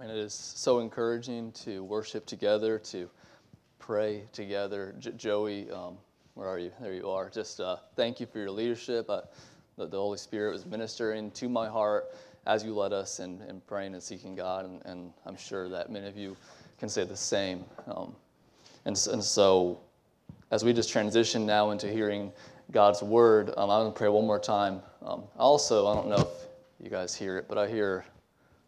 And it is so encouraging to worship together, to pray together. J- Joey, um, where are you? There you are. Just uh, thank you for your leadership. Uh, the, the, Holy Spirit was ministering to my heart as you led us in, in praying and seeking God, and, and, I'm sure that many of you can say the same. Um, and, and so, as we just transition now into hearing God's word, um, I'm going to pray one more time. Um, also, I don't know if you guys hear it, but I hear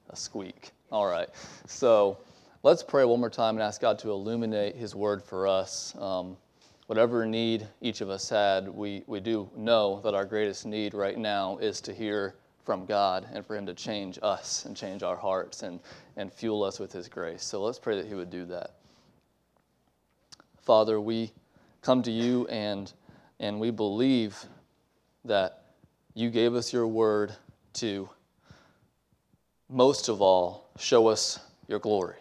a squeak. All right. So let's pray one more time and ask God to illuminate His word for us. Um, whatever need each of us had, we, we do know that our greatest need right now is to hear from God and for Him to change us and change our hearts and, and fuel us with His grace. So let's pray that He would do that. Father, we come to you and, and we believe that you gave us your word to most of all, show us your glory.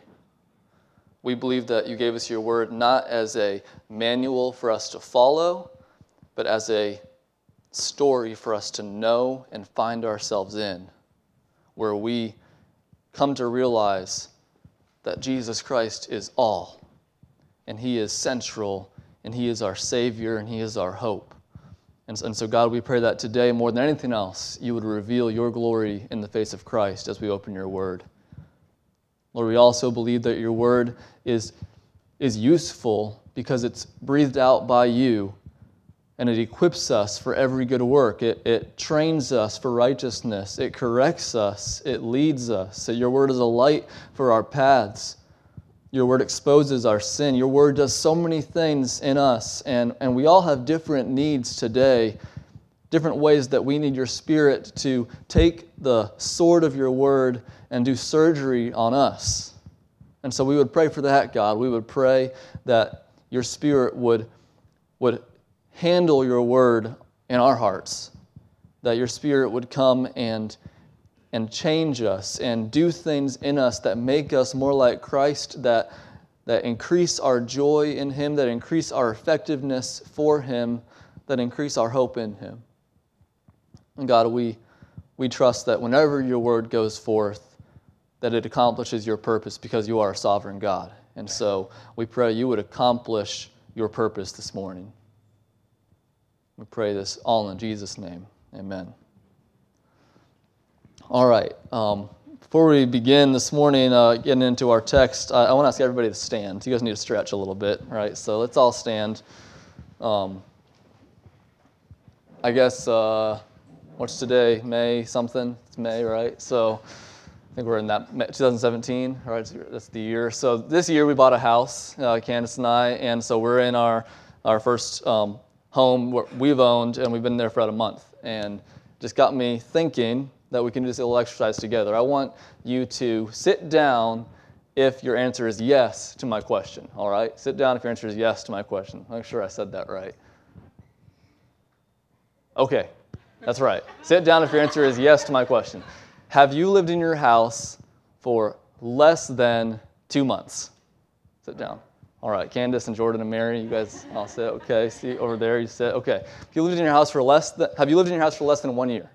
We believe that you gave us your word not as a manual for us to follow, but as a story for us to know and find ourselves in, where we come to realize that Jesus Christ is all, and He is central, and He is our Savior, and He is our hope. And, so, God, we pray that today, more than anything else, you would reveal your glory in the face of Christ as we open your word. Lord, we also believe that your word is, is useful because it's breathed out by you and it equips us for every good work. It, it trains us for righteousness. It corrects us. It leads us. So your word is a light for our paths. Your word exposes our sin. Your word does so many things in us, and, and we all have different needs today, different ways that we need your spirit to take the sword of your word and do surgery on us. And so we would pray for that, God. We would pray that your spirit would, would handle your word in our hearts, that your spirit would come and and change us and do things in us that make us more like Christ, that, that increase our joy in Him, that increase our effectiveness for Him, that increase our hope in Him. And God, we, we trust that whenever your word goes forth, that it accomplishes your purpose because you are a sovereign God. And so we pray you would accomplish your purpose this morning. We pray this all in Jesus' name. Amen. All right. Um, before we begin this morning, uh, getting into our text, I, I want to ask everybody to stand. You guys need to stretch a little bit, right? So let's all stand. Um, I guess, uh, what's today? May something? It's May, right? So I think we're in that 2017, right? That's the year. So this year we bought a house, uh, Candace and I, and so we're in our, our first um, home we've owned, and we've been there for about a month. And just got me thinking that we can do this little exercise together. I want you to sit down if your answer is yes to my question, all right? Sit down if your answer is yes to my question. Make sure I said that right. Okay, that's right. Sit down if your answer is yes to my question. Have you lived in your house for less than two months? Sit down. All right, Candace and Jordan and Mary, you guys all sit. Okay, see over there, you sit. Okay. If you lived in your house for less than, have you lived in your house for less than one year?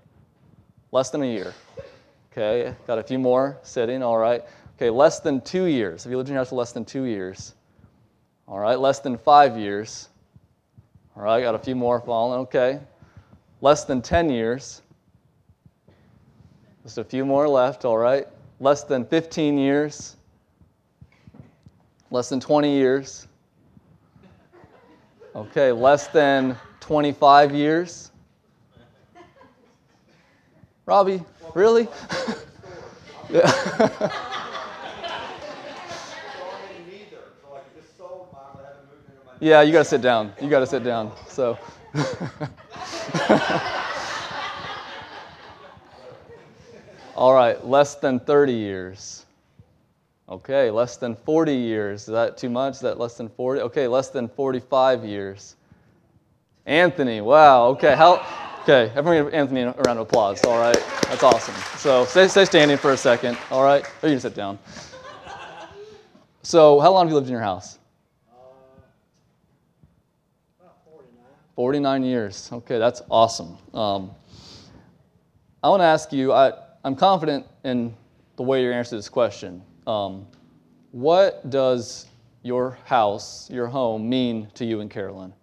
Less than a year. Okay, got a few more sitting, all right. Okay, less than two years. Have you lived in your house for less than two years? All right, less than five years. All right, got a few more falling, okay. Less than 10 years. Just a few more left, all right. Less than 15 years. Less than 20 years. Okay, less than 25 years. Robbie, really? yeah. yeah, you got to sit down. You got to sit down. So. All right, less than 30 years. Okay, less than 40 years. Is that too much? Is that less than 40? Okay, less than 45 years. Anthony, wow. Okay, how Okay, everyone Anthony a round of applause. All right, that's awesome. So stay, stay standing for a second. All right, or you can sit down. So, how long have you lived in your house? 49. 49 years. Okay, that's awesome. Um, I want to ask you I, I'm confident in the way you answer this question. Um, what does your house, your home, mean to you and Carolyn?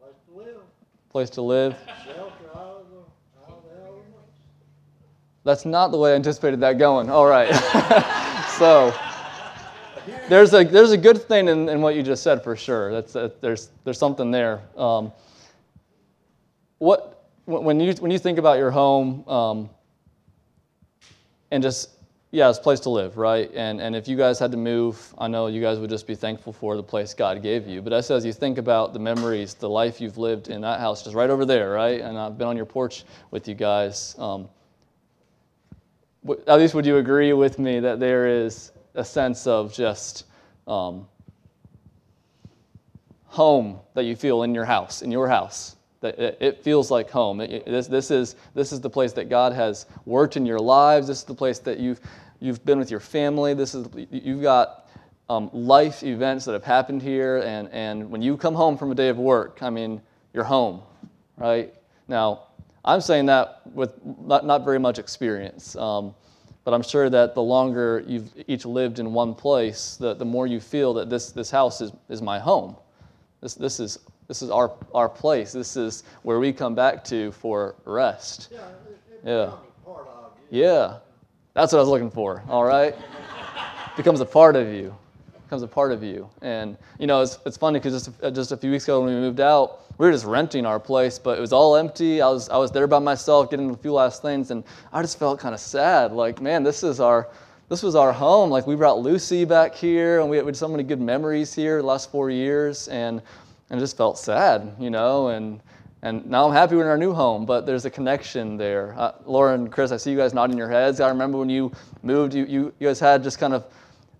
Place to live, Place to live? shelter out the, out the elements. That's not the way I anticipated that going. All right. so there's a there's a good thing in, in what you just said for sure. That's there's there's something there. Um, what when you when you think about your home um, and just yeah, it's a place to live, right? And and if you guys had to move, I know you guys would just be thankful for the place God gave you. But as you think about the memories, the life you've lived in that house, just right over there, right? And I've been on your porch with you guys. Um, at least would you agree with me that there is a sense of just um, home that you feel in your house, in your house? That it, feels like home. This, this, is, this is the place that God has worked in your lives. This is the place that you've, you've been with your family. This is, you've got um, life events that have happened here. And, and when you come home from a day of work, I mean, you're home, right? Now, I'm saying that with not, not very much experience. Um, but I'm sure that the longer you've each lived in one place, the, the more you feel that this, this house is, is my home. This, this, is, this is our, our place. This is where we come back to for rest. Yeah, it, it Yeah. part of you. Yeah, that's what I was looking for, all right? Becomes a part of you. Becomes a part of you. And, you know, it's, it's funny because just, a- just a few weeks ago when we moved out, we were just renting our place, but it was all empty. I was, I was there by myself getting a few last things, and I just felt kind of sad. Like, man, this is our, this was our home. Like, we brought Lucy back here, and we had so many good memories here the last four years, and, and just felt sad, you know, and, and now I'm happy we're in our new home, but there's a connection there. Uh, Laura and Chris, I see you guys nodding your heads. I remember when you moved, you, you, you guys had just kind of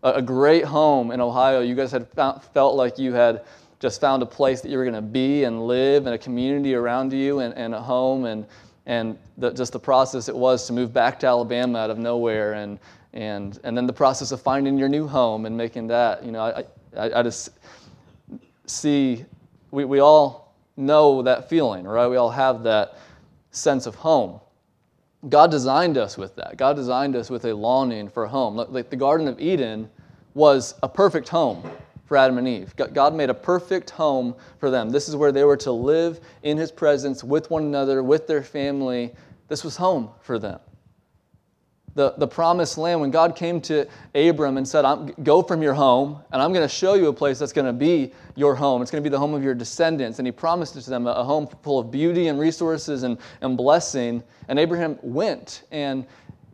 a, great home in Ohio. You guys had found, felt like you had just found a place that you were going to be and live and a community around you and, and a home and, and the, just the process it was to move back to Alabama out of nowhere and, and, and then the process of finding your new home and making that, you know, I, I, I just see, we, we all know that feeling, right? We all have that sense of home. God designed us with that. God designed us with a longing for home. Like- the Garden of Eden was a perfect home for Adam and Eve. God made a perfect home for them. This is where they were to live in His presence with one another, with their family. This was home for them the, the promised land, when God came to Abram and said, I'm, Go from your home, and I'm going to show you a place that's going to be your home. It's going to be the home of your descendants. And he promised it to them a, a home full of beauty and resources and, and blessing. And Abraham went. And,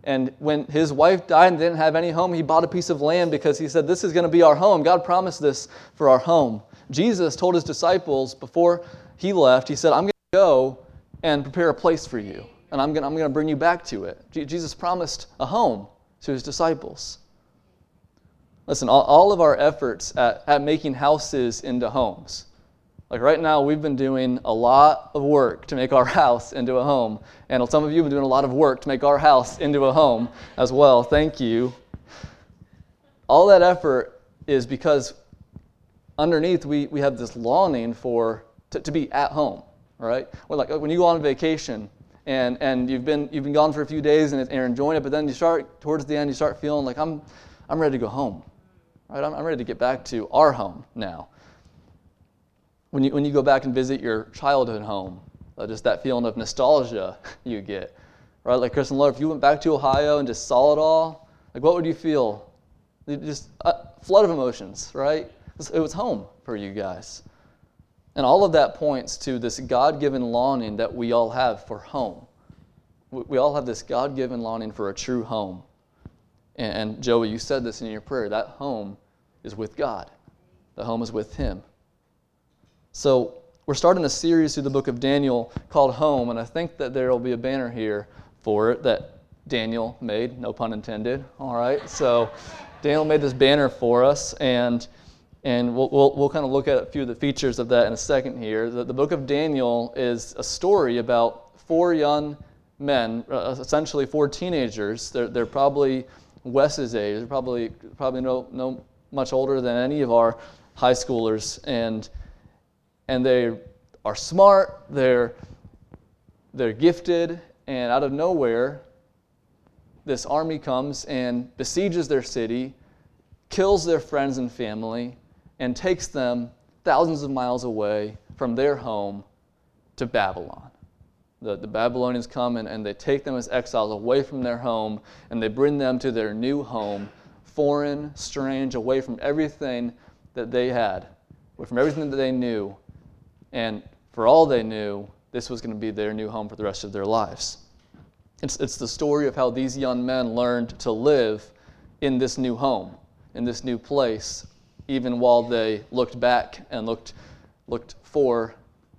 and when his wife died and didn't have any home, he bought a piece of land because he said, This is going to be our home. God promised this for our home. Jesus told his disciples before he left, He said, I'm going to go and prepare a place for you and I'm going I'm to bring you back to it. Je- Jesus promised a home to his disciples. Listen, all, all of our efforts at, at making houses into homes, like right now, we've been doing a lot of work to make our house into a home. And some of you have been doing a lot of work to make our house into a home as well. Thank you. All that effort is because underneath we, we have this longing for to, to be at home, right? Well, like when you go on vacation and, and you've been you've been gone for a few days and, you're enjoying it, but then you start towards the end you start feeling like I'm I'm ready to go home, right? I'm, I'm ready to get back to our home now. When you when you go back and visit your childhood home, uh, just that feeling of nostalgia you get, right? Like Chris and Laura, if you went back to Ohio and just saw it all, like what would you feel? Just a flood of emotions, right? It was home for you guys. And all of that points to this God given longing that we all have for home. We all have this God given longing for a true home. And, and Joey, you said this in your prayer that home is with God, the home is with Him. So we're starting a series through the book of Daniel called Home, and I think that there will be a banner here for it that Daniel made, no pun intended. All right, so Daniel made this banner for us, and and we'll, we'll, we'll kind of look at a few of the features of that in a second here. The, the book of Daniel is a story about four young men, uh, essentially four teenagers. They're, they're probably Wes's age. They're probably, probably no, no much older than any of our high schoolers. And, and they are smart, they're, they're gifted, and out of nowhere, this army comes and besieges their city, kills their friends and family, and takes them thousands of miles away from their home to Babylon. The, the Babylonians come and, and they take them as exiles away from their home and they bring them to their new home, foreign, strange, away from everything that they had, away from everything that they knew. And for all they knew, this was going to be their new home for the rest of their lives. It's, it's the story of how these young men learned to live in this new home, in this new place, even while they looked back and looked, looked for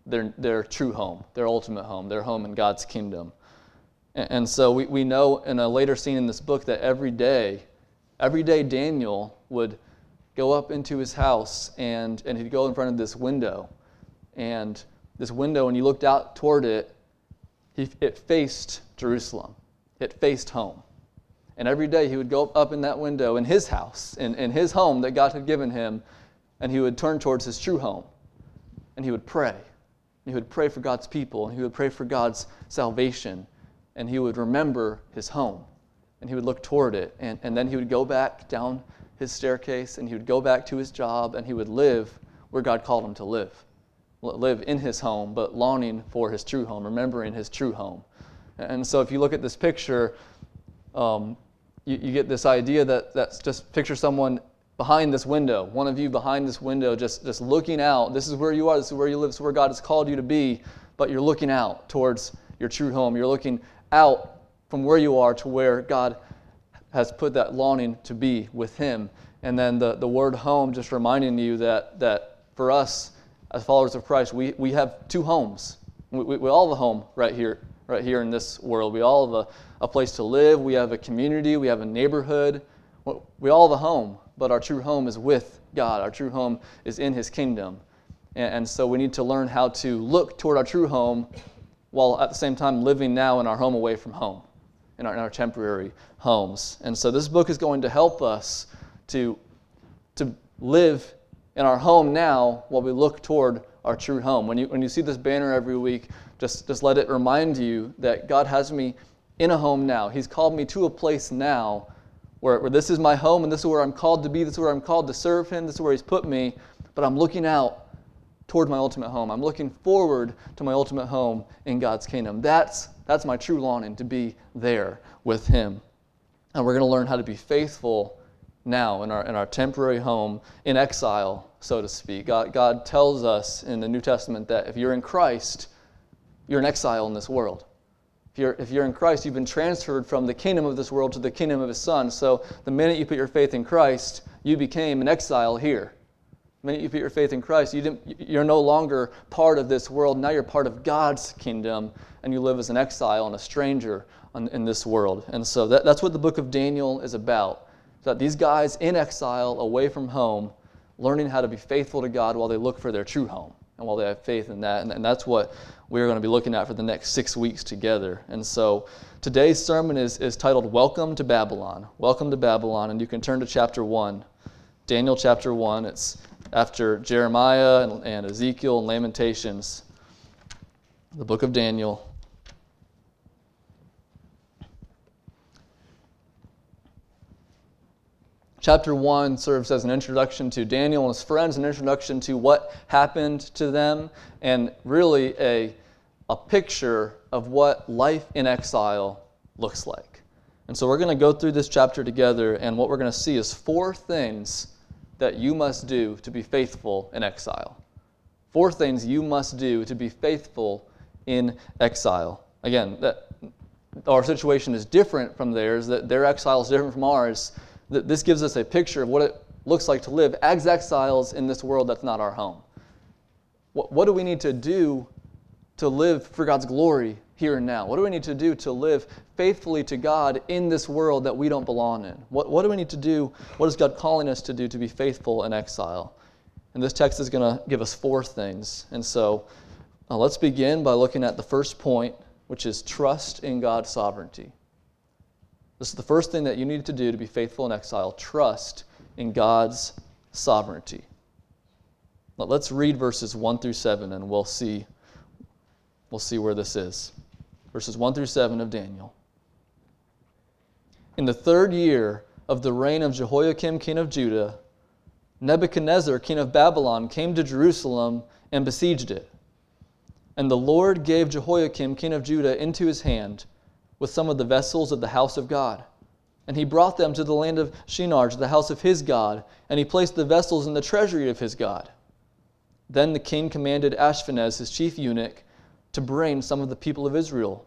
their, their true home, their ultimate home, their home in God's kingdom. And, and so we, we know in a later scene in this book that every day, every day Daniel would go up into his house and, and he'd go in front of this window. And this window, when you looked out toward it, he, it faced Jerusalem. It faced home. And every day he would go up in that window in his house, in, in his home that God had given him, and he would turn towards his true home. And he would pray. He would pray for God's people, and he would pray for God's salvation, and he would remember his home, and he would look toward it. And, and then he would go back down his staircase, and he would go back to his job, and he would live where God called him to live. Live in his home, but longing for his true home, remembering his true home. And so if you look at this picture, um, you, you, get this idea that that's just picture someone behind this window, one of you behind this window, just, just looking out. This is where you are, this is where you live, this is where God has called you to be, but you're looking out towards your true home. You're looking out from where you are to where God has put that longing to be with Him. And then the, the word home just reminding you that, that for us as followers of Christ, we, we have two homes. We, we, we all have a home right here right here in this world. We all have a, a place to live, we have a community, we have a neighborhood. We all have a home, but our true home is with God. Our true home is in His kingdom. And, so we need to learn how to look toward our true home while at the same time living now in our home away from home, in our, in our temporary homes. And so this book is going to help us to, to live in our home now while we look toward our true home. When you, when you see this banner every week, just, just let it remind you that God has me in a home now. He's called me to a place now where, where this is my home and this is where I'm called to be. This is where I'm called to serve Him. This is where He's put me. But I'm looking out toward my ultimate home. I'm looking forward to my ultimate home in God's kingdom. That's, that's my true longing to be there with Him. And we're going to learn how to be faithful now in our, in our temporary home in exile, so to speak. God, God tells us in the New Testament that if you're in Christ, you're an exile in this world. If you're, if you're in Christ, you've been transferred from the kingdom of this world to the kingdom of His Son. So the minute you put your faith in Christ, you became an exile here. The minute you put your faith in Christ, you you're no longer part of this world. Now you're part of God's kingdom, and you live as an exile and a stranger in, in this world. And so that, that's what the book of Daniel is about. That these guys in exile, away from home, learning how to be faithful to God while they look for their true home and while they have faith in that. And, and that's what we're going to be looking at for the next six weeks together. And so today's sermon is, is titled Welcome to Babylon. Welcome to Babylon. And you can turn to chapter 1, Daniel chapter 1. It's after Jeremiah and, and Ezekiel and Lamentations, the book of Daniel. Chapter 1 serves as an introduction to Daniel and his friends, an introduction to what happened to them, and really a, a picture of what life in exile looks like. And so we're going to go through this chapter together, and what we're going to see is four things that you must do to be faithful in exile. Four things you must do to be faithful in exile. Again, that our situation is different from theirs, that their exile is different from ours this gives us a picture of what it looks like to live as exiles in this world that's not our home. What, what do we need to do to live for God's glory here and now? What do we need to do to live faithfully to God in this world that we don't belong in? What, what do we need to do? What is God calling us to do to be faithful in exile? And this text is going to give us four things. And so uh, let's begin by looking at the first point, which is trust in God's sovereignty. This is the first thing that you need to do to be faithful in exile trust in God's sovereignty. Let's read verses 1 through 7 and we'll see we'll see where this is. Verses 1 through 7 of Daniel. in the third year of the reign of Jehoiakim, king of Judah, Nebuchadnezzar, king of Babylon, came to Jerusalem and besieged it. And the Lord gave Jehoiakim, king of Judah, into his hand with some of the vessels of the house of God. And he brought them to the land of Shinar, to the house of his God, and he placed the vessels in the treasury of his God. Then the king commanded Ashpenaz, his chief eunuch, to bring some of the people of Israel,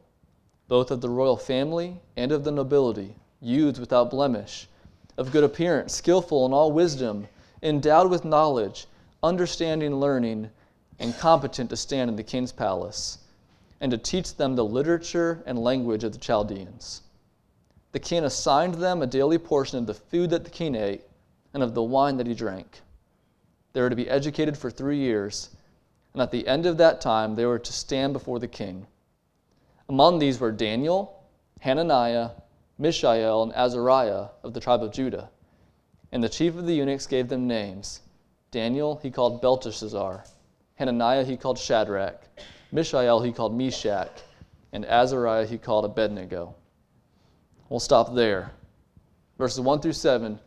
both of the royal family and of the nobility, youths without blemish, of good appearance, skillful in all wisdom, endowed with knowledge, understanding, learning, and competent to stand in the king's palace, and to teach them the literature and language of the Chaldeans. The king assigned them a daily portion of the food that the king ate and of the wine that he drank. They were to be educated for three years, and at the end of that time, they were to stand before the king. Among these were Daniel, Hananiah, Mishael, and Azariah of the tribe of Judah. And the chief of the eunuchs gave them names. Daniel he called Belteshazzar, Hananiah he called Shadrach, Mishael he called Meshach, and Azariah he called Abednego. We'll stop there. Verses 1 through 7.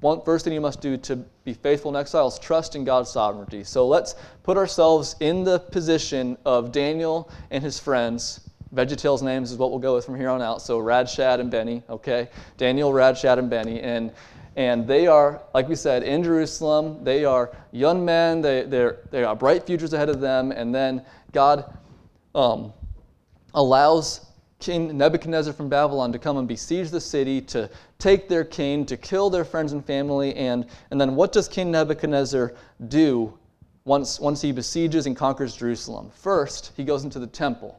One first thing you must do to be faithful in exile is trust in God's sovereignty. So let's put ourselves in the position of Daniel and his friends. VeggieTales names is what we'll go with from here on out. So Rack, Shack and Benny, okay? Daniel, Rack, Shack, and Benny. And and they are, like we said, in Jerusalem. They are young men. They, they are bright futures ahead of them. And then God um, allows King Nebuchadnezzar from Babylon to come and besiege the city, to take their king, to kill their friends and family. And, and then what does King Nebuchadnezzar do once, once he besieges and conquers Jerusalem? First, he goes into the temple.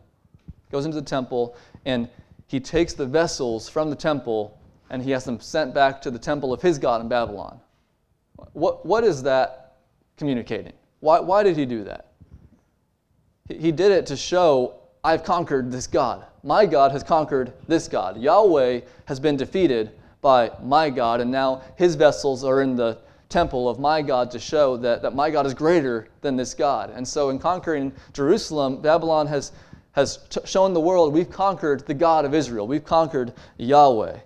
Goes into the temple and he takes the vessels from the temple and he has them sent back to the temple of his God in Babylon. What, what is that communicating? Why, why did he do that? He did it to show, I've conquered this God. My God has conquered this God. Yahweh has been defeated by my God, and now his vessels are in the temple of my God to show that, that my God is greater than this God. And so, in conquering Jerusalem, Babylon has, has t- shown the world we've conquered the God of Israel, we've conquered Yahweh.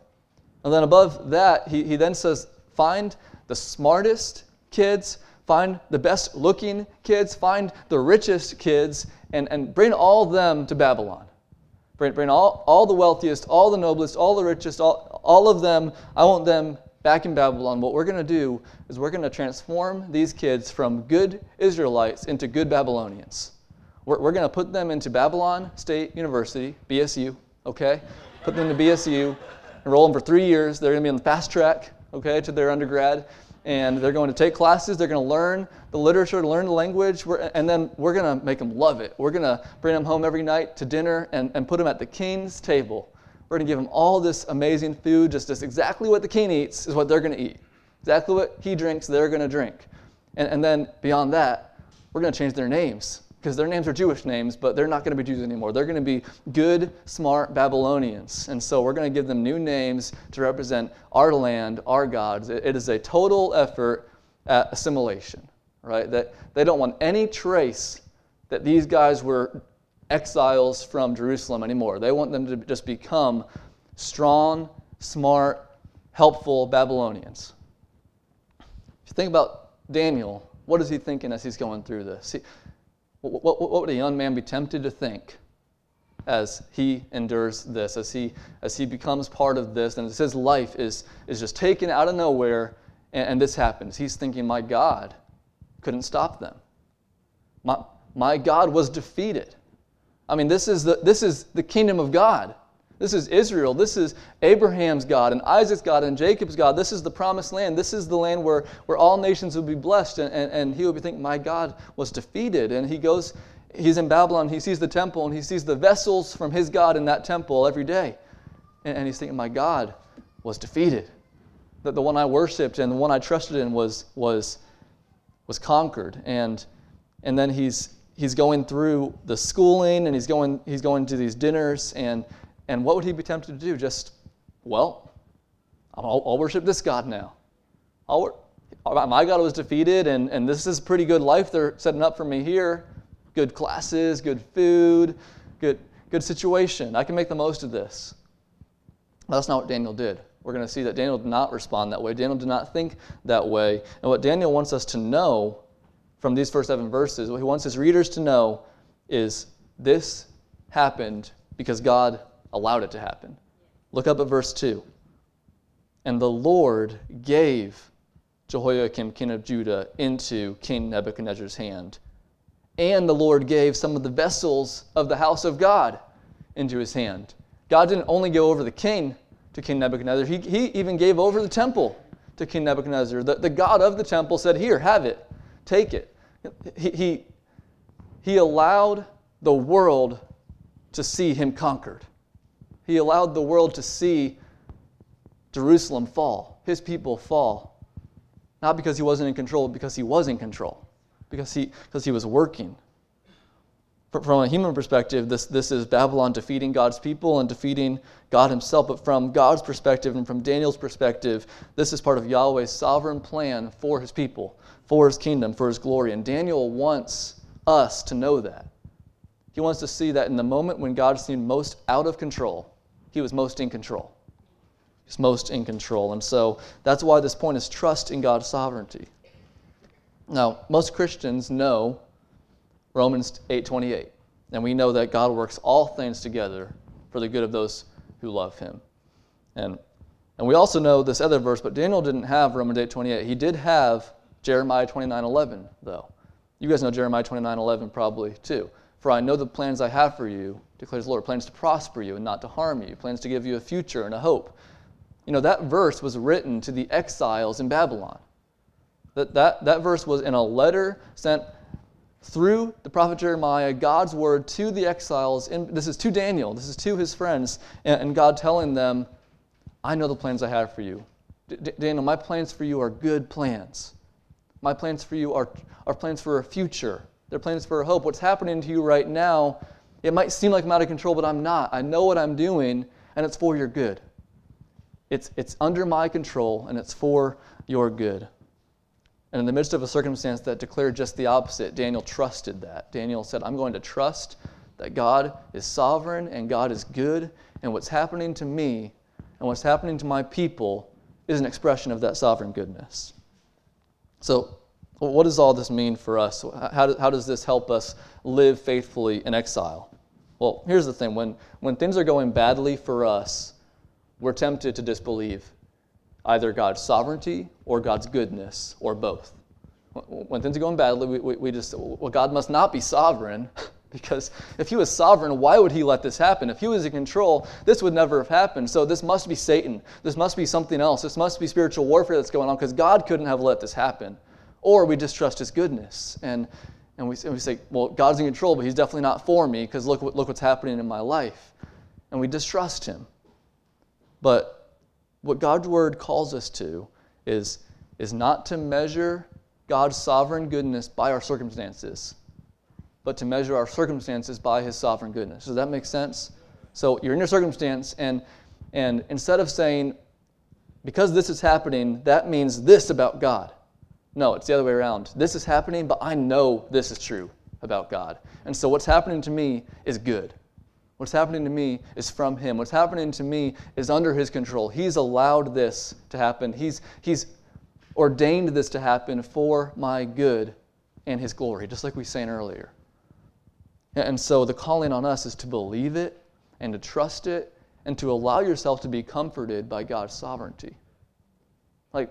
And then above that, he, he then says, find the smartest kids, find the best looking kids, find the richest kids, and, and bring all of them to Babylon. Bring, bring all, all the wealthiest, all the noblest, all the richest, all, all of them. I want them back in Babylon. What we're going to do is we're going to transform these kids from good Israelites into good Babylonians. We're, we're going to put them into Babylon State University, BSU, okay? Put them into BSU enroll them for three years. They're going to be on the fast track, okay, to their undergrad. And they're going to take classes. They're going to learn the literature, learn the language, and then we're going to make them love it. We're going to bring them home every night to dinner and, and put them at the king's table. We're going to give them all this amazing food, just, just exactly what the king eats is what they're going to eat. Exactly what he drinks, they're going to drink. And, and then beyond that, we're going to change their names because their names are Jewish names, but they're not going to be Jews anymore. They're going to be good, smart Babylonians. And so we're going to give them new names to represent our land, our gods. it is a total effort at assimilation, right? That they don't want any trace that these guys were exiles from Jerusalem anymore. They want them to just become strong, smart, helpful Babylonians. If you think about Daniel, what is he thinking as he's going through this? He, what, what, what would a young man be tempted to think as he endures this, as he, as he becomes part of this, and as his life is, is just taken out of nowhere, and, and this happens? He's thinking, My God couldn't stop them. My, my God was defeated. I mean, this is, the, this is the kingdom of God. This is Israel. This is Abraham's God and Isaac's God and Jacob's God. This is the promised land. This is the land where, where all nations will be blessed. And, and, and he will be thinking, My God was defeated. And he goes, he's in Babylon, he sees the temple, and he sees the vessels from his God in that temple every day. And, and he's thinking, My God was defeated. That the one I worshiped and the one I trusted in was, was, was conquered. And, and then he's, he's going through the schooling and he's going, he's going to these dinners and and what would he be tempted to do? Just, well, I'll, I'll worship this God now. I'll, my God was defeated, and, and this is a pretty good life they're setting up for me here. Good classes, good food, good, good situation. I can make the most of this. That's not what Daniel did. we're going to see that Daniel did not respond that way. Daniel did not think that way. And what Daniel wants us to know from these first seven verses, what he wants his readers to know is this happened because God allowed it to happen. Look up at verse 2. And the Lord gave Jehoiakim, king of Judah, into King Nebuchadnezzar's hand. And the Lord gave some of the vessels of the house of God into his hand. God didn't only give over the king to King Nebuchadnezzar, he, he even gave over the temple to King Nebuchadnezzar. The, the God of the temple said, Here, have it, take it. He, he, he allowed the world to see him conquered. He allowed the world to see Jerusalem fall, his people fall. Not because he wasn't in control, but because he was in control, because he, because he was working. From a human perspective, this, this is Babylon defeating God's people and defeating God himself. But from God's perspective and from Daniel's perspective, this is part of Yahweh's sovereign plan for his people, for his kingdom, for his glory. And Daniel wants us to know that. He wants to see that in the moment when God seemed most out of control, he was most in control. He's most in control. And so that's why this point is trust in God's sovereignty. Now, most Christians know Romans 8:28. And we know that God works all things together for the good of those who love him. And and we also know this other verse, but Daniel didn't have Romans 8:28. He did have Jeremiah 29:11 though. You guys know Jeremiah 29:11 probably too. For I know the plans I have for you, declares the Lord, plans to prosper you and not to harm you, plans to give you a future and a hope. You know, that verse was written to the exiles in Babylon. That, that, that verse was in a letter sent through the prophet Jeremiah, God's word to the exiles. In, this is to Daniel, this is to his friends, and, and God telling them, I know the plans I have for you. D- Daniel, my plans for you are good plans. My plans for you are, are plans for a future, they're plans for hope. What's happening to you right now, it might seem like I'm out of control, but I'm not. I know what I'm doing, and it's for your good. It's, it's under my control, and it's for your good. And in the midst of a circumstance that declared just the opposite, Daniel trusted that. Daniel said, I'm going to trust that God is sovereign and God is good, and what's happening to me and what's happening to my people is an expression of that sovereign goodness. So, what does all this mean for us? How, do, how does this help us live faithfully in exile? Well, here's the thing when, when things are going badly for us, we're tempted to disbelieve either God's sovereignty or God's goodness or both. When things are going badly, we, we, we just, well, God must not be sovereign because if he was sovereign, why would he let this happen? If he was in control, this would never have happened. So this must be Satan. This must be something else. This must be spiritual warfare that's going on because God couldn't have let this happen. Or we distrust his goodness. And, and, we, and we say, well, God's in control, but he's definitely not for me because look, look what's happening in my life. And we distrust him. But what God's word calls us to is, is not to measure God's sovereign goodness by our circumstances, but to measure our circumstances by his sovereign goodness. Does that make sense? So you're in your circumstance, and, and instead of saying, because this is happening, that means this about God. No, it's the other way around. This is happening, but I know this is true about God. And so what's happening to me is good. What's happening to me is from Him. What's happening to me is under His control. He's allowed this to happen. He's, he's ordained this to happen for my good and His glory, just like we sang earlier. And so the calling on us is to believe it and to trust it and to allow yourself to be comforted by God's sovereignty. Like,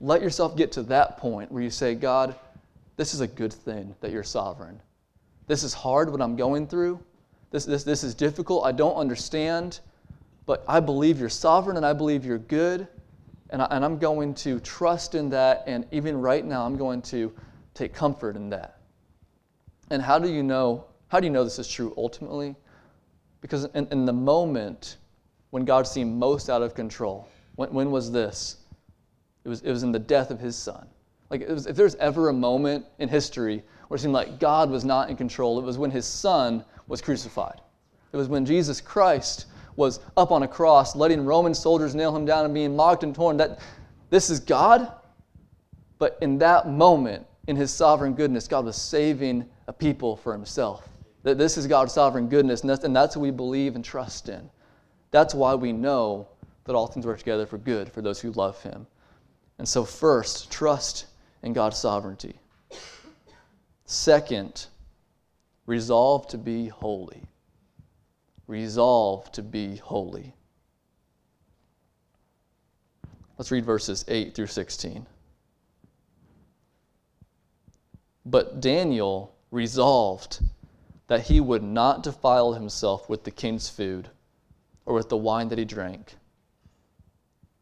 let yourself get to that point where you say, God, this is a good thing that you're sovereign. This is hard what I'm going through. This, this, this is difficult. I don't understand. But I believe you're sovereign and I believe you're good. And, I, and I'm going to trust in that. And even right now, I'm going to take comfort in that. And how do you know? How do you know this is true ultimately? Because in, in the moment when God seemed most out of control, when, when was this? It was, it was in the death of his son. Like, was, if there's ever a moment in history where it seemed like God was not in control, it was when his son was crucified. It was when Jesus Christ was up on a cross, letting Roman soldiers nail him down and being mocked and torn. That this is God, but in that moment, in his sovereign goodness, God was saving a people for himself. That this is God's sovereign goodness, and that's, and that's what we believe and trust in. That's why we know that all things work together for good for those who love him. And so, first, trust in God's sovereignty. Second, resolve to be holy. Resolve to be holy. Let's read verses 8 through 16. But Daniel resolved that he would not defile himself with the king's food or with the wine that he drank.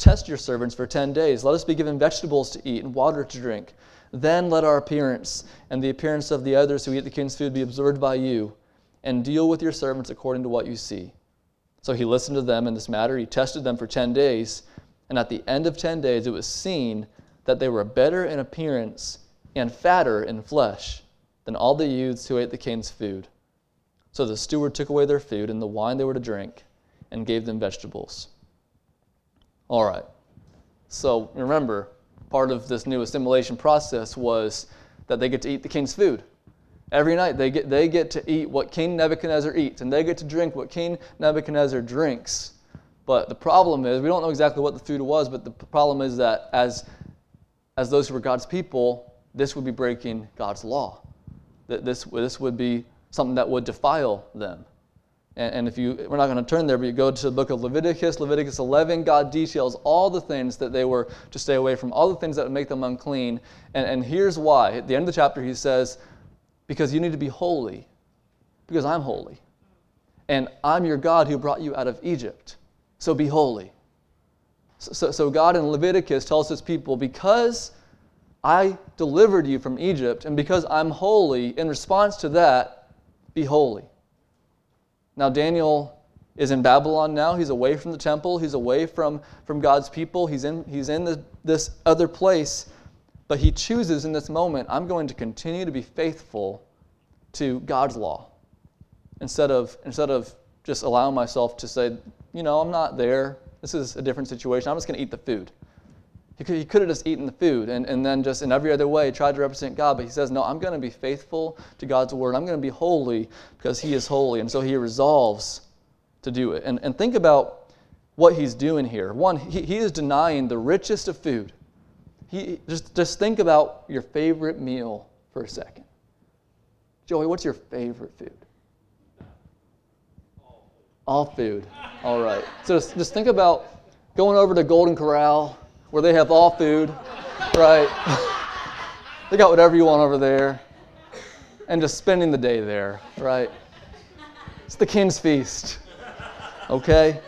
Test your servants for ten days. Let us be given vegetables to eat and water to drink. Then let our appearance and the appearance of the others who eat the king's food be observed by you, and deal with your servants according to what you see. So he listened to them in this matter. He tested them for ten days, and at the end of ten days it was seen that they were better in appearance and fatter in flesh than all the youths who ate the king's food. So the steward took away their food and the wine they were to drink, and gave them vegetables. All right. So remember, part of this new assimilation process was that they get to eat the king's food. Every night they get, they get to eat what King Nebuchadnezzar eats, and they get to drink what King Nebuchadnezzar drinks. But the problem is, we don't know exactly what the food was, but the problem is that as, as those who were God's people, this would be breaking God's law. This, this would be something that would defile them. And, and if you, we're not going to turn there, but you go to the book of Leviticus, Leviticus 11, God details all the things that they were to stay away from, all the things that would make them unclean. And, and here's why. At the end of the chapter, he says, Because you need to be holy, because I'm holy. And I'm your God who brought you out of Egypt. So be holy. So, so, so God in Leviticus tells his people, Because I delivered you from Egypt, and because I'm holy, in response to that, be holy. Now, Daniel is in Babylon now. He's away from the temple, he's away from, from God's people, he's in, he's in the, this other place. But he chooses in this moment, I'm going to continue to be faithful to God's law instead of, instead of just allowing myself to say, you know, I'm not there. This is a different situation. I'm just going to eat the food. He could, he could have just eaten the food and, and then just in every other way tried to represent God, but he says, No, I'm going to be faithful to God's word. I'm going to be holy because he is holy. And so he resolves to do it. And, and think about what he's doing here. One, he, he is denying the richest of food. He, just, just think about your favorite meal for a second. Joey, what's your favorite food? All food. All right. So just, just think about going over to Golden Corral where they have all food, right? they got whatever you want over there, and just spending the day there, right? It's the king's feast, okay?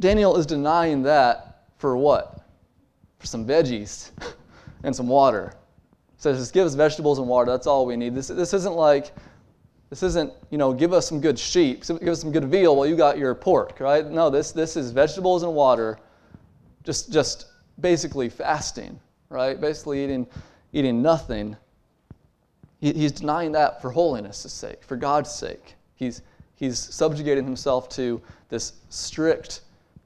Daniel is denying that for what? For some veggies and some water. Says just give us vegetables and water. That's all we need. This, this isn't like, this isn't, you know, give us some good sheep, give us some good veal while you got your pork, right? No, this, this is vegetables and water just, just basically fasting, right? Basically eating, eating nothing. He, he's denying that for holiness' sake, for God's sake. He's, he's subjugating himself to this strict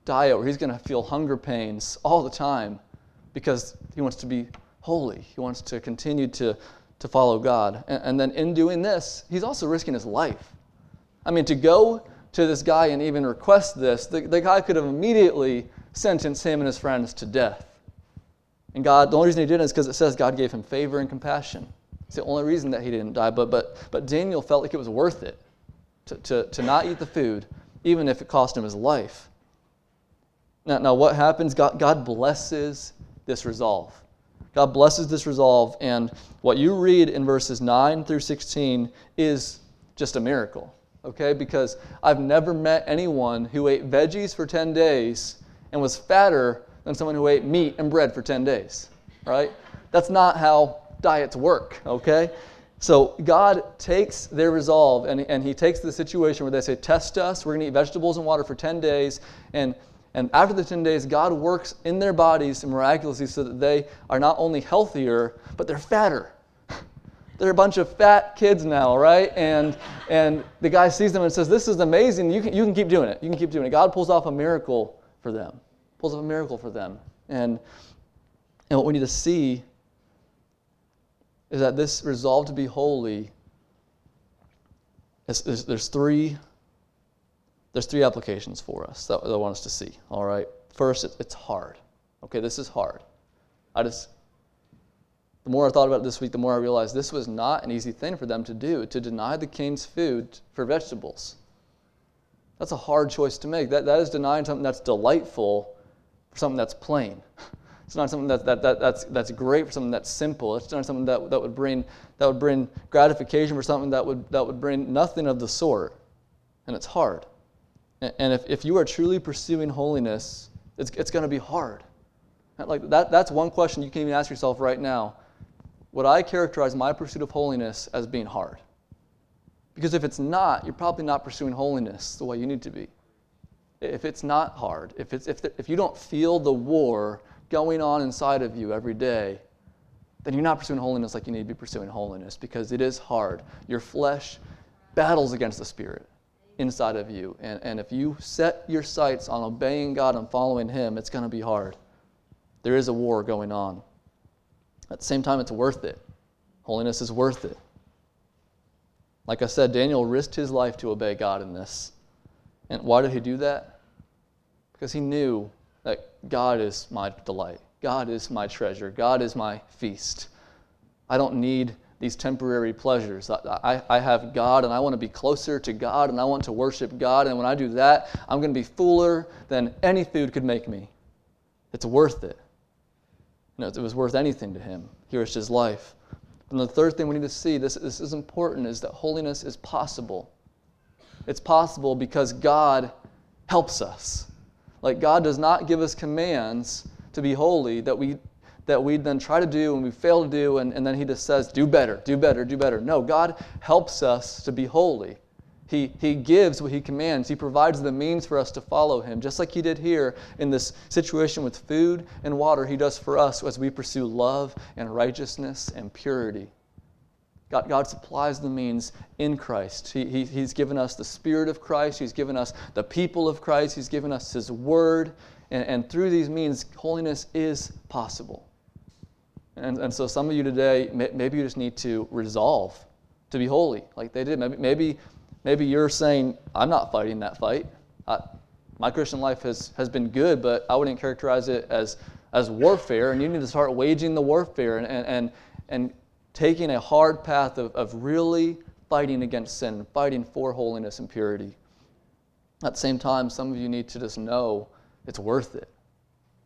diet where he's going to feel hunger pains all the time because he wants to be holy. He wants to continue to, to follow God. And, and then in doing this, he's also risking his life. I mean, to go to this guy and even request this, the, the guy could have immediately sentence him and his friends to death. And God, the only reason he didn't is because it says God gave him favor and compassion. It's the only reason that he didn't die. But, but, but Daniel felt like it was worth it to, to, to not eat the food, even if it cost him his life. Now, now what happens? God, God blesses this resolve. God blesses this resolve, and what you read in verses 9 through 16 is just a miracle, okay? Because I've never met anyone who ate veggies for 10 days and was fatter than someone who ate meat and bread for 10 days, right? That's not how diets work, okay? So God takes their resolve and, and He takes the situation where they say, Test us, we're going to eat vegetables and water for 10 days, and, And after the 10 days, God works in their bodies miraculously so that they are not only healthier, but they're fatter. They're a bunch of fat kids now, right? And, and the guy sees them and says, This is amazing. You can, you can keep doing it. You can keep doing it. God pulls off a miracle for them, pulls off a miracle for them. And, and what we need to see is that this resolve to be holy, is, is, there's, three, there's three applications for us that, I want us to see, all right? First, it, it's hard. Okay, this is hard. I just the more I thought about it this week, the more I realized this was not an easy thing for them to do, to deny the king's food for vegetables. That's a hard choice to make. That, that is denying something that's delightful for something that's plain. It's not something that, that, that, that's, that's great for something that's simple. It's not something that, that, would bring, that would bring gratification for something that would, that would bring nothing of the sort. And it's hard. And, if, if you are truly pursuing holiness, it's, it's going to be hard. Like that, that's one question you can even ask yourself right now would I characterize my pursuit of holiness as being hard? Because if it's not, you're probably not pursuing holiness the way you need to be. If it's not hard, if, it's, if, the, if you don't feel the war going on inside of you every day, then you're not pursuing holiness like you need to be pursuing holiness because it is hard. Your flesh battles against the Spirit inside of you. And, and if you set your sights on obeying God and following Him, it's going to be hard. There is a war going on. At the same time, it's worth it. Holiness is worth it. Like I said, Daniel risked his life to obey God in this. And why did he do that? Because he knew that God is my delight, God is my treasure, God is my feast. I don't need these temporary pleasures. I, I, I, have God and I want to be closer to God and I want to worship God. And when I do that, I'm going to be fuller than any food could make me. It's worth it. You know, it was worth anything to him. He risked his life. And the third thing we need to see, this, this is important, is that holiness is possible. It's possible because God helps us. Like God does not give us commands to be holy that we that we then try to do and we fail to do, and, and then he just says, do better, do better, do better. No, God helps us to be holy. He, he gives what He commands. He provides the means for us to follow Him. Just like He did here in this situation with food and water, He does for us as we pursue love and righteousness and purity. God, God supplies the means in Christ. He, he, he's given us the Spirit of Christ. He's given us the people of Christ. He's given us His Word. And, and through these means, holiness is possible. And, and so some of you today, maybe you just need to resolve to be holy like they did. Maybe, maybe Maybe you're saying, I'm not fighting that fight. I, my Christian life has, has been good, but I wouldn't characterize it as, as warfare. And you need to start waging the warfare and, and, and, and taking a hard path of, of really fighting against sin, fighting for holiness and purity. At the same time, some of you need to just know it's worth it.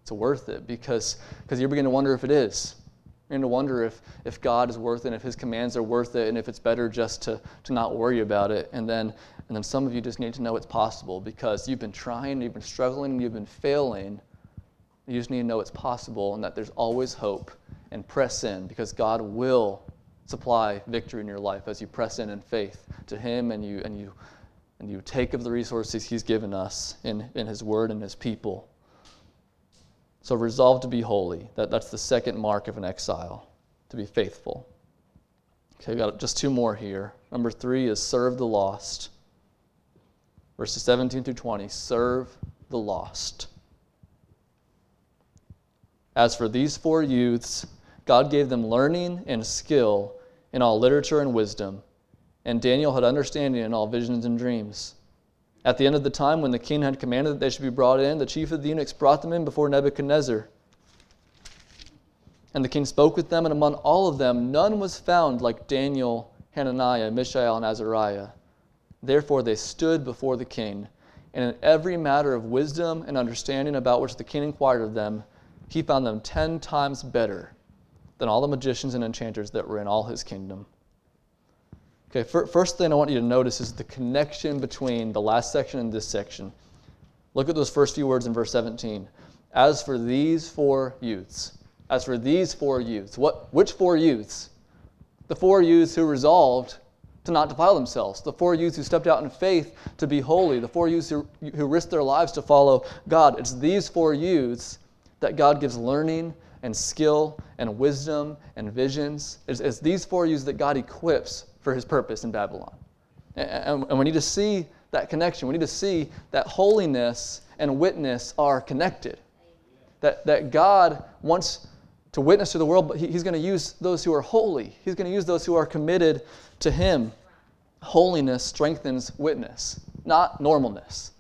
It's worth it because, because you're beginning to wonder if it is. You're going to wonder if, if God is worth it, and if His commands are worth it, and if it's better just to, to not worry about it. And then, and then some of you just need to know it's possible because you've been trying, you've been struggling, you've been failing. You just need to know it's possible and that there's always hope and press in because God will supply victory in your life as you press in in faith to Him and you, and you, and you take of the resources He's given us in, in His Word and His people. So resolve to be holy. That, that's the second mark of an exile, to be faithful. Okay, we got just two more here. Number three is serve the lost. Verses 17 through 20 serve the lost. As for these four youths, God gave them learning and skill in all literature and wisdom, and Daniel had understanding in all visions and dreams. At the end of the time, when the king had commanded that they should be brought in, the chief of the eunuchs brought them in before Nebuchadnezzar. And the king spoke with them, and among all of them, none was found like Daniel, Hananiah, Mishael, and Azariah. Therefore they stood before the king, and in every matter of wisdom and understanding about which the king inquired of them, he found them ten times better than all the magicians and enchanters that were in all his kingdom. Okay, first thing I want you to notice is the connection between the last section and this section. Look at those first few words in verse 17. As for these four youths, as for these four youths, what, which four youths? The four youths who resolved to not defile themselves, the four youths who stepped out in faith to be holy, the four youths who, who risked their lives to follow God. It's these four youths that God gives learning and skill and wisdom and visions. It's, it's these four youths that God equips for his purpose in Babylon. And, and, and we need to see that connection. We need to see that holiness and witness are connected. That, that God wants to witness to the world, but he, He's going to use those who are holy. He's going to use those who are committed to Him. Holiness strengthens witness, not normalness.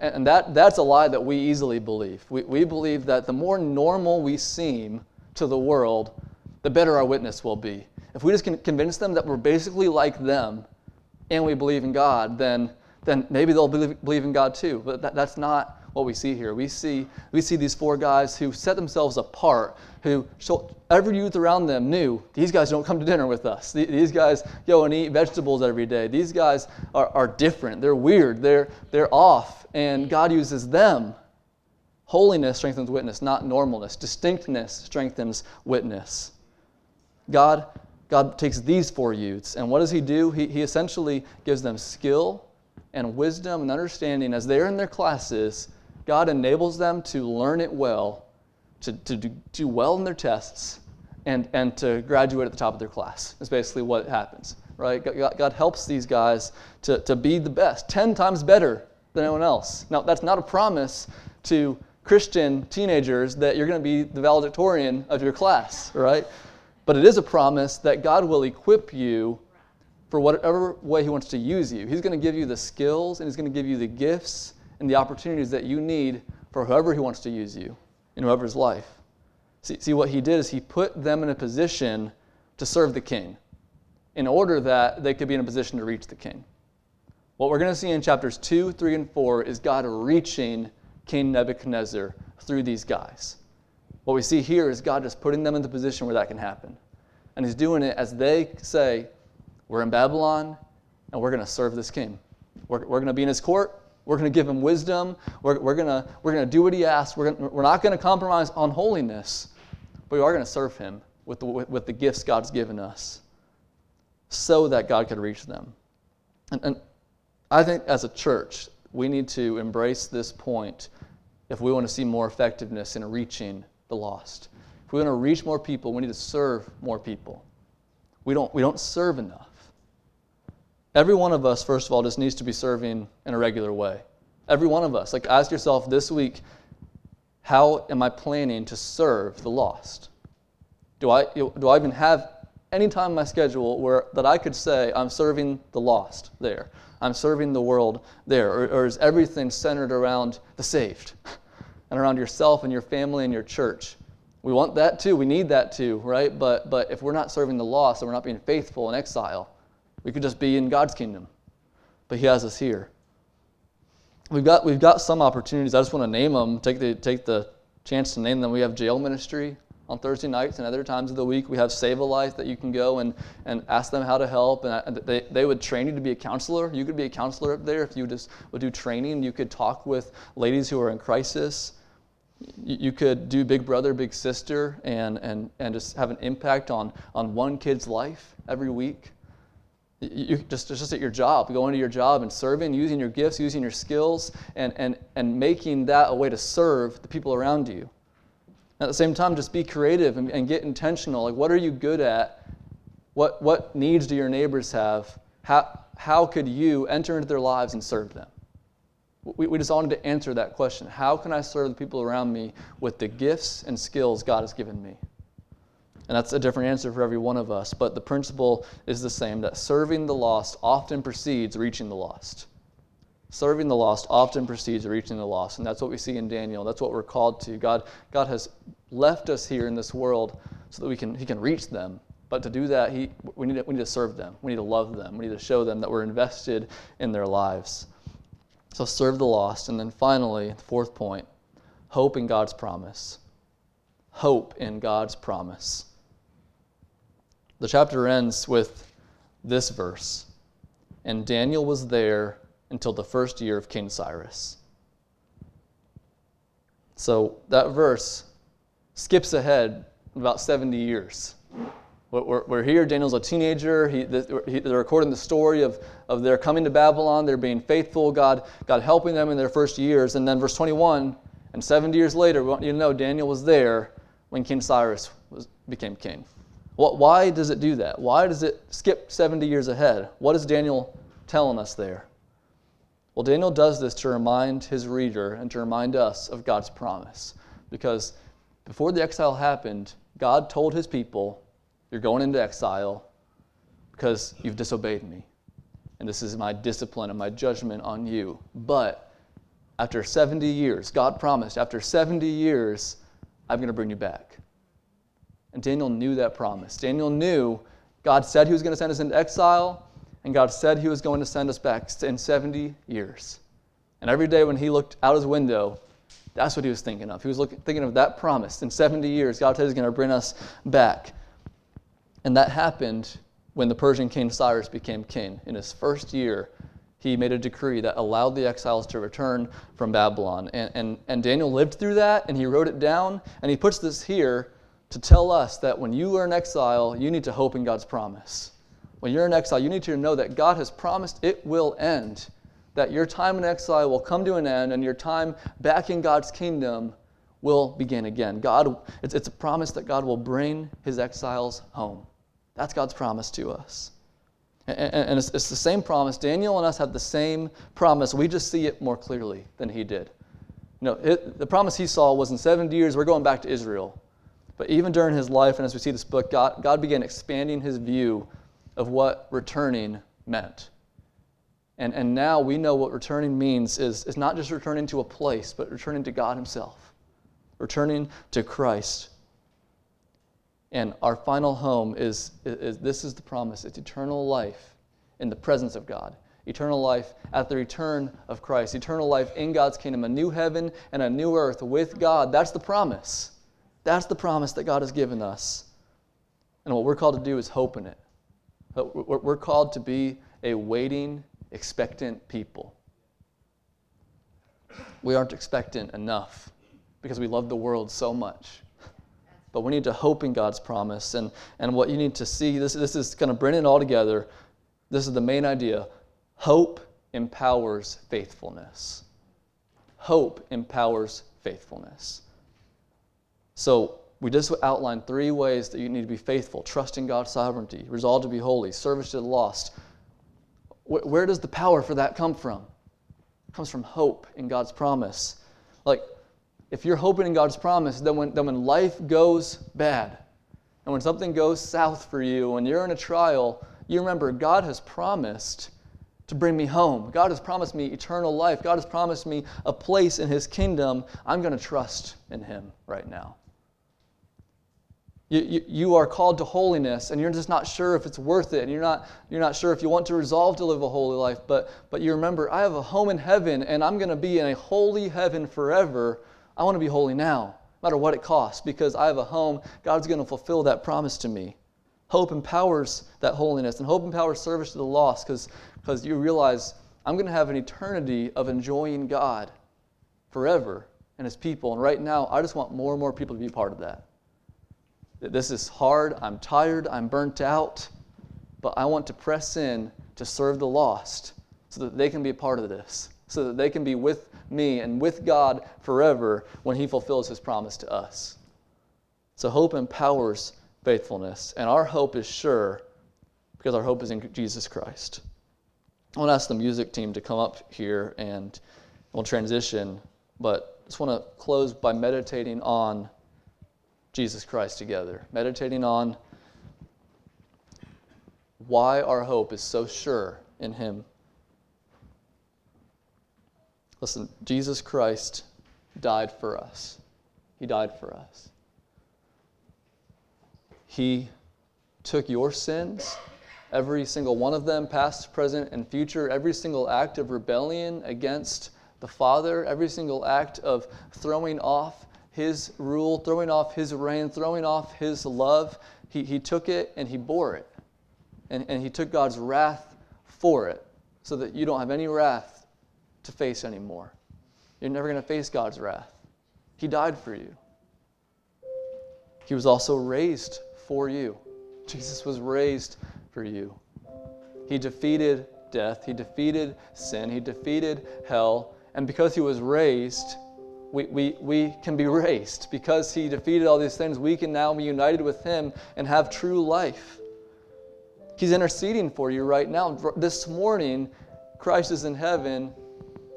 And, that, that's a lie that we easily believe. We, we believe that the more normal we seem to the world, the better our witness will be. If we just can convince them that we're basically like them and we believe in God, then, then maybe they'll believe, believe in God too. But that, that's not what we see here. We see, we see these four guys who set themselves apart, who every youth around them knew these guys don't come to dinner with us. These guys go and eat vegetables every day. These guys are, are different. They're weird. They're, they're off. And God uses them. Holiness strengthens witness, not normalness. Distinctness strengthens witness. God, God takes these four youths, and what does He do? He, he essentially gives them skill and wisdom and understanding as they're in their classes God enables them to learn it well, to, to do, do well in their tests, and, and to graduate at the top of their class. Is basically what happens, right? God, God helps these guys to, to be the best, 10 times better than anyone else. Now, that's not a promise to Christian teenagers that you're going to be the valedictorian of your class, right? But it is a promise that God will equip you for whatever way He wants to use you. He's going to give you the skills and He's going to give you the gifts and the opportunities that you need for whoever He wants to use you in whoever's life. See, see, what He did is He put them in a position to serve the King in order that they could be in a position to reach the King. What we're going to see in chapters 2, 3, and 4 is God reaching King Nebuchadnezzar through these guys. What we see here is God just putting them in the position where that can happen. And He's doing it as they say, We're in Babylon and we're going to serve this king. We're, we're going to be in his court we're going to give him wisdom. We're, we're going to, we're going to do what he asks. We're, going, we're not going to compromise on holiness, but we are going to serve him with the, with the gifts God's given us so that God could reach them. And, and I think as a church, we need to embrace this point if we want to see more effectiveness in reaching the lost. If we want to reach more people, we need to serve more people. We don't, we don't serve enough. Every one of us, first of all, just needs to be serving in a regular way. Every one of us. Like, ask yourself this week, how am I planning to serve the lost? Do I, do I even have any time in my schedule where that I could say I'm serving the lost there? I'm serving the world there? Or, or is everything centered around the saved and around yourself and your family and your church? We want that too. We need that too, right? But, but if we're not serving the lost and we're not being faithful in exile, we could just be in God's kingdom. But He has us here. We've got, we've got some opportunities. I just want to name them, take the, take the chance to name them. We have jail ministry on Thursday nights and other times of the week. We have Save a Life that you can go and, and ask them how to help. And they, they would train you to be a counselor. You could be a counselor up there if you just would do training. You could talk with ladies who are in crisis. You could do Big Brother, Big Sister, and, and, and just have an impact on, on one kid's life every week. You just, just at your job, going to your job and serving, using your gifts, using your skills, and, and, and making that a way to serve the people around you. At the same time, just be creative and, and get intentional. Like, what are you good at? What, what needs do your neighbors have? How, how could you enter into their lives and serve them? We, we just wanted to answer that question. How can I serve the people around me with the gifts and skills God has given me? And that's a different answer for every one of us, but the principle is the same that serving the lost often precedes reaching the lost. Serving the lost often precedes reaching the lost, and that's what we see in Daniel. That's what we're called to. God, God has left us here in this world so that we can, He can reach them. But to do that, he, we, need to, we need to serve them. We need to love them. We need to show them that we're invested in their lives. So serve the lost. And then finally, the fourth point hope in God's promise. Hope in God's promise. The chapter ends with this verse And Daniel was there until the first year of King Cyrus. So that verse skips ahead about 70 years. We're, we're here. Daniel's a teenager. He, they're recording the story of, of their coming to Babylon. They're being faithful, God, God helping them in their first years. And then, verse 21, and 70 years later, we want you to know Daniel was there when King Cyrus was, became king. What, why does it do that? Why does it skip 70 years ahead? What is Daniel telling us there? Well, Daniel does this to remind his reader and to remind us of God's promise. Because before the exile happened, God told his people, You're going into exile because you've disobeyed me. And this is my discipline and my judgment on you. But after 70 years, God promised, after 70 years, I'm going to bring you back. And Daniel knew that promise. Daniel knew God said he was going to send us into exile, and God said he was going to send us back in 70 years. And every day when he looked out his window, that's what he was thinking of. He was looking, thinking of that promise. In 70 years, God said he's going to bring us back. And that happened when the Persian king Cyrus became king. In his first year, he made a decree that allowed the exiles to return from Babylon. And, and, and Daniel lived through that, and he wrote it down, and he puts this here to tell us that when you are in exile, you need to hope in God's promise. When you're in exile, you need to know that God has promised it will end that your time in exile will come to an end and your time back in God's kingdom will begin again. God, it's, it's a promise that God will bring his exiles home. That's God's promise to us. And, and it's, it's, the same promise. Daniel and us have the same promise. We just see it more clearly than he did. You know, it, the promise he saw was in 70 years, we're going back to Israel. But even during his life, and as we see this book, God, God began expanding his view of what returning meant. And, and now we know what returning means is, is not just returning to a place, but returning to God Himself, returning to Christ. And our final home is, is, is this is the promise it's eternal life in the presence of God, eternal life at the return of Christ, eternal life in God's kingdom, a new heaven and a new earth with God. That's the promise. That's the promise that God has given us. And what we're called to do is hope in it. We're called to be a waiting expectant people. We aren't expectant enough because we love the world so much. But we need to hope in God's promise. And, and what you need to see, this, this is going to bring it all together. This is the main idea. Hope empowers faithfulness. Hope empowers faithfulness. So we just outlined three ways that you need to be faithful trusting God's sovereignty, resolve to be holy, service to the lost, where, where does the power for that come from? It comes from hope in God's promise. Like, if you're hoping in God's promise, then when, then when life goes bad, and when something goes south for you, when you're in a trial, you remember God has promised to bring me home. God has promised me eternal life. God has promised me a place in His kingdom. I'm going to trust in Him right now. You, you, you, are called to holiness and you're just not sure if it's worth it and you're not, you're not sure if you want to resolve to live a holy life but, but you remember i have a home in heaven and i'm going to be in a holy heaven forever. I want to be holy now no matter what it costs because i have a home. God's going to fulfill that promise to me. Hope empowers that holiness and hope empowers service to the lost because you realize i'm going to have an eternity of enjoying god forever and his people and right now i just want more and more people to be part of that this is hard. I'm tired. I'm burnt out. But I want to press in to serve the lost so that they can be a part of this, so that they can be with me and with God forever when He fulfills His promise to us. So hope empowers faithfulness, and our hope is sure because our hope is in Jesus Christ. I want to ask the music team to come up here and we'll transition, but I just want to close by meditating on Jesus Christ together, meditating on why our hope is so sure in Him. Listen, Jesus Christ died for us. He died for us. He took your sins, every single one of them, past, present, and future, every single act of rebellion against the Father, every single act of throwing off his rule, throwing off his reign, throwing off his love. He, he took it and he bore it. And, and he took God's wrath for it so that you don't have any wrath to face anymore. You're never going to face God's wrath. He died for you. He was also raised for you. Jesus was raised for you. He defeated death, He defeated sin, He defeated hell, and because He was raised, we, we, we can be raised. Because He defeated all these things, we can now be united with Him and have true life. He's interceding for you right now. This morning, Christ is in heaven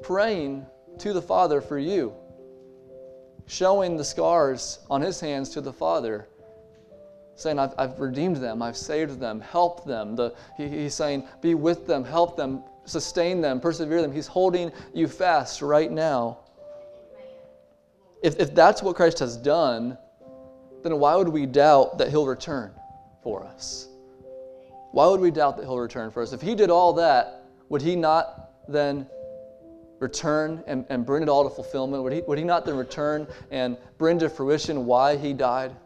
praying to the Father for you, showing the scars on His hands to the Father saying, I've, I've redeemed them, I've saved them, help them. The, he, he's saying, be with them, help them, sustain them, persevere them. He's holding you fast right now. If, if that's what Christ has done, then why would we doubt that He'll return for us? Why would we doubt that He'll return for us? If He did all that, would He not then return and, and bring it all to fulfillment? Would he, would he not then return and bring to fruition why He died?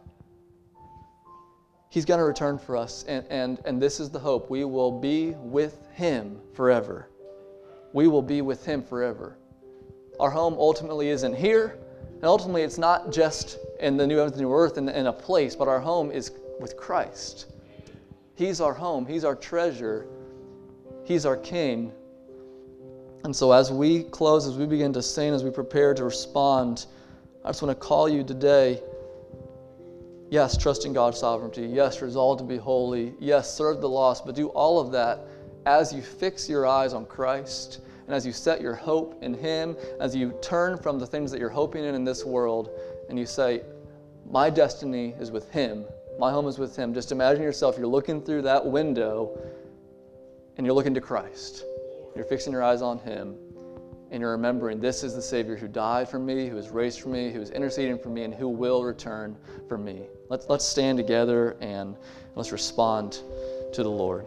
He's going to return for us, and, and, and this is the hope. We will be with Him forever. We will be with Him forever. Our home ultimately isn't here, and ultimately it's not just in the new heavens and new earth in, in a place, but our home is with Christ. He's our home, He's our treasure, He's our King. And so, as we close, as we begin to sing, as we prepare to respond, I just want to call you today Yes, trust in God's sovereignty. Yes, resolve to be holy. Yes, serve the lost. But do all of that as you fix your eyes on Christ and as you set your hope in Him, as you turn from the things that you're hoping in in this world and you say, My destiny is with Him. My home is with Him. Just imagine yourself, you're looking through that window and you're looking to Christ. You're fixing your eyes on Him and you're remembering this is the Savior who died for me, who was raised for me, who is interceding for me, and who will return for me. Let's, let's stand together and let's respond to the Lord.